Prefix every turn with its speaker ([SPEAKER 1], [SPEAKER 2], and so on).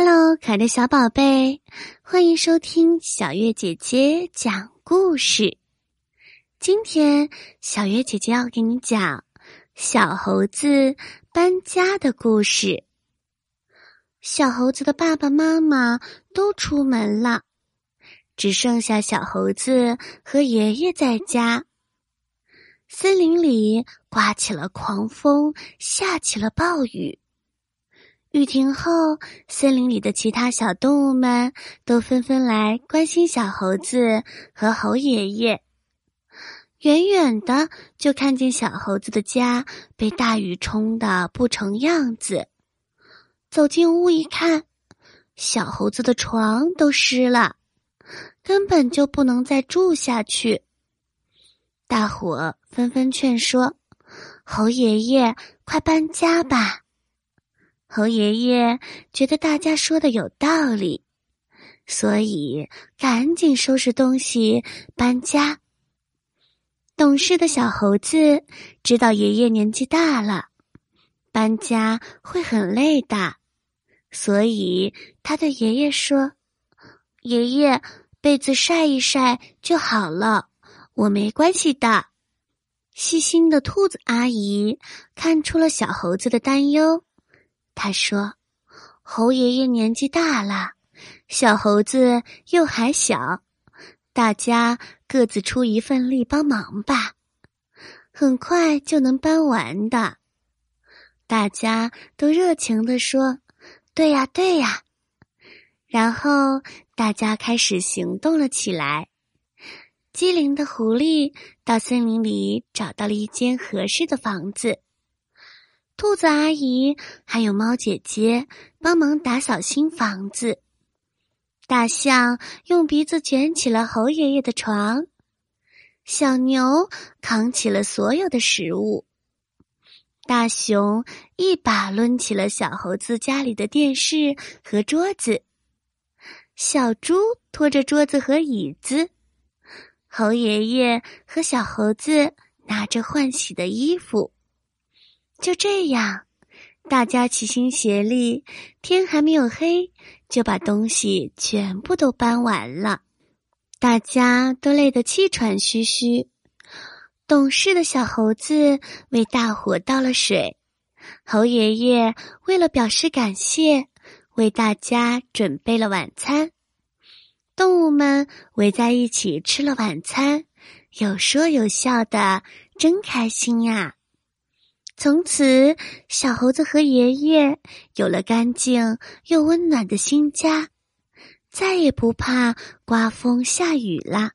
[SPEAKER 1] Hello，可爱的小宝贝，欢迎收听小月姐姐讲故事。今天小月姐姐要给你讲小猴子搬家的故事。小猴子的爸爸妈妈都出门了，只剩下小猴子和爷爷在家。森林里刮起了狂风，下起了暴雨。雨停后，森林里的其他小动物们都纷纷来关心小猴子和猴爷爷。远远的就看见小猴子的家被大雨冲得不成样子。走进屋一看，小猴子的床都湿了，根本就不能再住下去。大伙纷纷劝说：“猴爷爷，快搬家吧！”猴爷爷觉得大家说的有道理，所以赶紧收拾东西搬家。懂事的小猴子知道爷爷年纪大了，搬家会很累的，所以他对爷爷说：“爷爷，被子晒一晒就好了，我没关系的。”细心的兔子阿姨看出了小猴子的担忧。他说：“猴爷爷年纪大了，小猴子又还小，大家各自出一份力帮忙吧，很快就能搬完的。”大家都热情地说：“对呀，对呀。”然后大家开始行动了起来。机灵的狐狸到森林里找到了一间合适的房子。兔子阿姨还有猫姐姐帮忙打扫新房子，大象用鼻子卷起了猴爷爷的床，小牛扛起了所有的食物，大熊一把抡起了小猴子家里的电视和桌子，小猪拖着桌子和椅子，猴爷爷和小猴子拿着换洗的衣服。就这样，大家齐心协力，天还没有黑，就把东西全部都搬完了。大家都累得气喘吁吁。懂事的小猴子为大伙倒了水，猴爷爷为了表示感谢，为大家准备了晚餐。动物们围在一起吃了晚餐，有说有笑的，真开心呀！从此，小猴子和爷爷有了干净又温暖的新家，再也不怕刮风下雨啦。